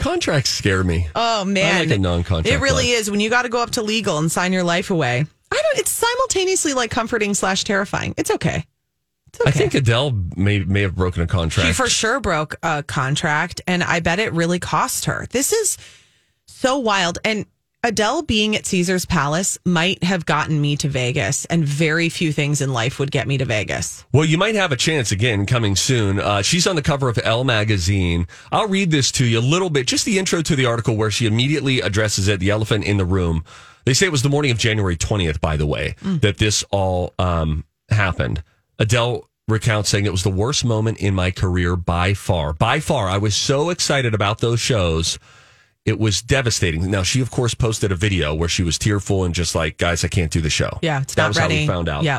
Contracts scare me. Oh man, I like a non-contract It really life. is when you got to go up to legal and sign your life away. I don't. It's simultaneously like comforting slash terrifying. It's okay. It's okay. I think Adele may may have broken a contract. She for sure broke a contract, and I bet it really cost her. This is so wild. And Adele being at Caesar's Palace might have gotten me to Vegas, and very few things in life would get me to Vegas. Well, you might have a chance again coming soon. Uh, she's on the cover of Elle magazine. I'll read this to you a little bit, just the intro to the article where she immediately addresses it, the elephant in the room. They say it was the morning of January 20th, by the way, that this all um, happened. Adele recounts saying it was the worst moment in my career by far. By far. I was so excited about those shows. It was devastating. Now, she, of course, posted a video where she was tearful and just like, guys, I can't do the show. Yeah, it's that not was ready. how we found out. Yeah.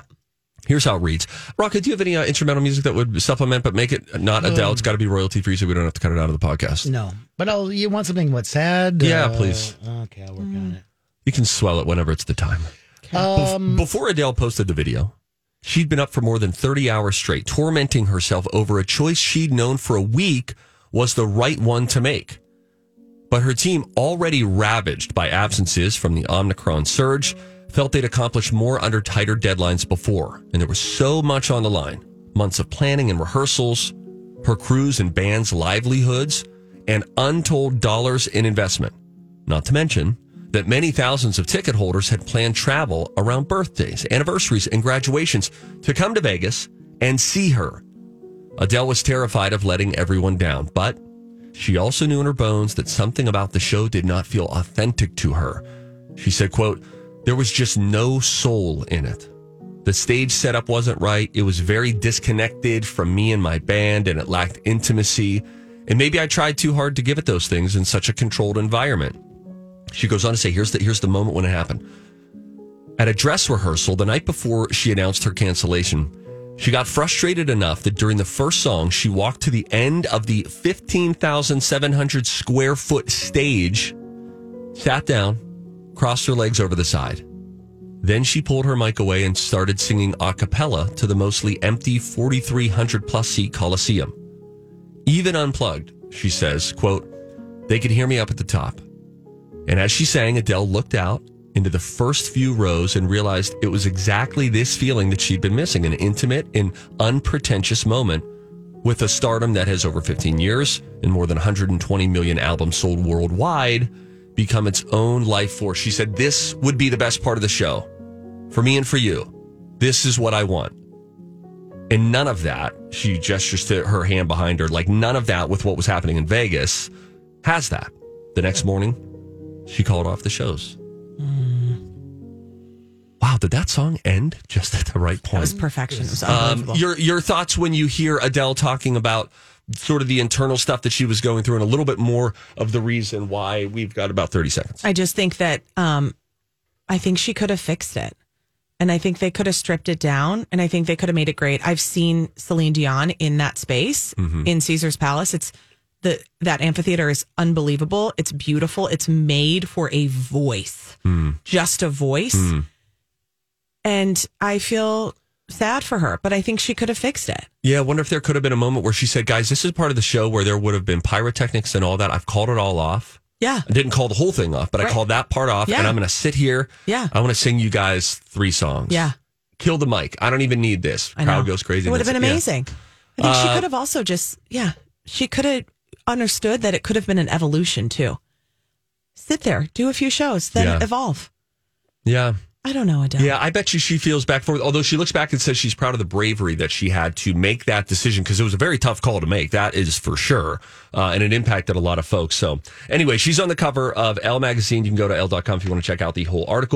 Here's how it reads. Rocka, do you have any uh, instrumental music that would supplement, but make it not Adele? It's got to be royalty free, so we don't have to cut it out of the podcast. No, but I'll, you want something what sad? Yeah, Uh, please. Okay, I'll work on it. You can swell it whenever it's the time. it. Um, Before Adele posted the video, she'd been up for more than 30 hours straight, tormenting herself over a choice she'd known for a week was the right one to make. But her team, already ravaged by absences from the Omicron surge, felt they'd accomplished more under tighter deadlines before. And there was so much on the line months of planning and rehearsals, her crew's and band's livelihoods, and untold dollars in investment. Not to mention that many thousands of ticket holders had planned travel around birthdays, anniversaries, and graduations to come to Vegas and see her. Adele was terrified of letting everyone down, but she also knew in her bones that something about the show did not feel authentic to her. She said, quote, there was just no soul in it. The stage setup wasn't right. It was very disconnected from me and my band, and it lacked intimacy. And maybe I tried too hard to give it those things in such a controlled environment. She goes on to say, here's the, here's the moment when it happened. At a dress rehearsal the night before she announced her cancellation, she got frustrated enough that during the first song, she walked to the end of the 15,700 square foot stage, sat down, crossed her legs over the side. Then she pulled her mic away and started singing a cappella to the mostly empty 4,300 plus seat Colosseum. Even unplugged, she says, quote, they could hear me up at the top. And as she sang, Adele looked out into the first few rows and realized it was exactly this feeling that she'd been missing an intimate and unpretentious moment with a stardom that has over 15 years and more than 120 million albums sold worldwide become its own life force. She said, This would be the best part of the show for me and for you. This is what I want. And none of that, she gestures to her hand behind her, like none of that with what was happening in Vegas has that. The next morning, she called off the shows. Hmm. Wow, did that song end just at the right That point? was perfection. It was Um, your your thoughts when you hear Adele talking about sort of the internal stuff that she was going through and a little bit more of the reason why we've got about 30 seconds. I just think that um, I think she could have fixed it. And I think they could have stripped it down and I think they could have made it great. I've seen Celine Dion in that space in Caesar's Palace. It's the that amphitheater is unbelievable. It's beautiful. It's made for a voice. Just a voice. And I feel sad for her, but I think she could have fixed it. Yeah, I wonder if there could have been a moment where she said, "Guys, this is part of the show where there would have been pyrotechnics and all that. I've called it all off. Yeah. I didn't call the whole thing off, but I called that part off Yeah. and I'm going to sit here. Yeah. I want to sing you guys three songs. Yeah. Kill the mic. I don't even need this. I Crowd know. goes crazy. It would have been it's- yeah. amazing. I think she Uh, could have also just, yeah, she could have understood that it could have been an evolution too. Sit there, do a few shows, then Yeah. evolve. Yeah. I don't know, Adele. Yeah, I bet you she feels back for although she looks back and says she's proud of the bravery that she had to make that decision because it was a very tough call to make. That is for sure. Uh, and it impacted a lot of folks. So anyway, she's on the cover of Elle magazine. You can go to Elle.com if you want to check out the whole article.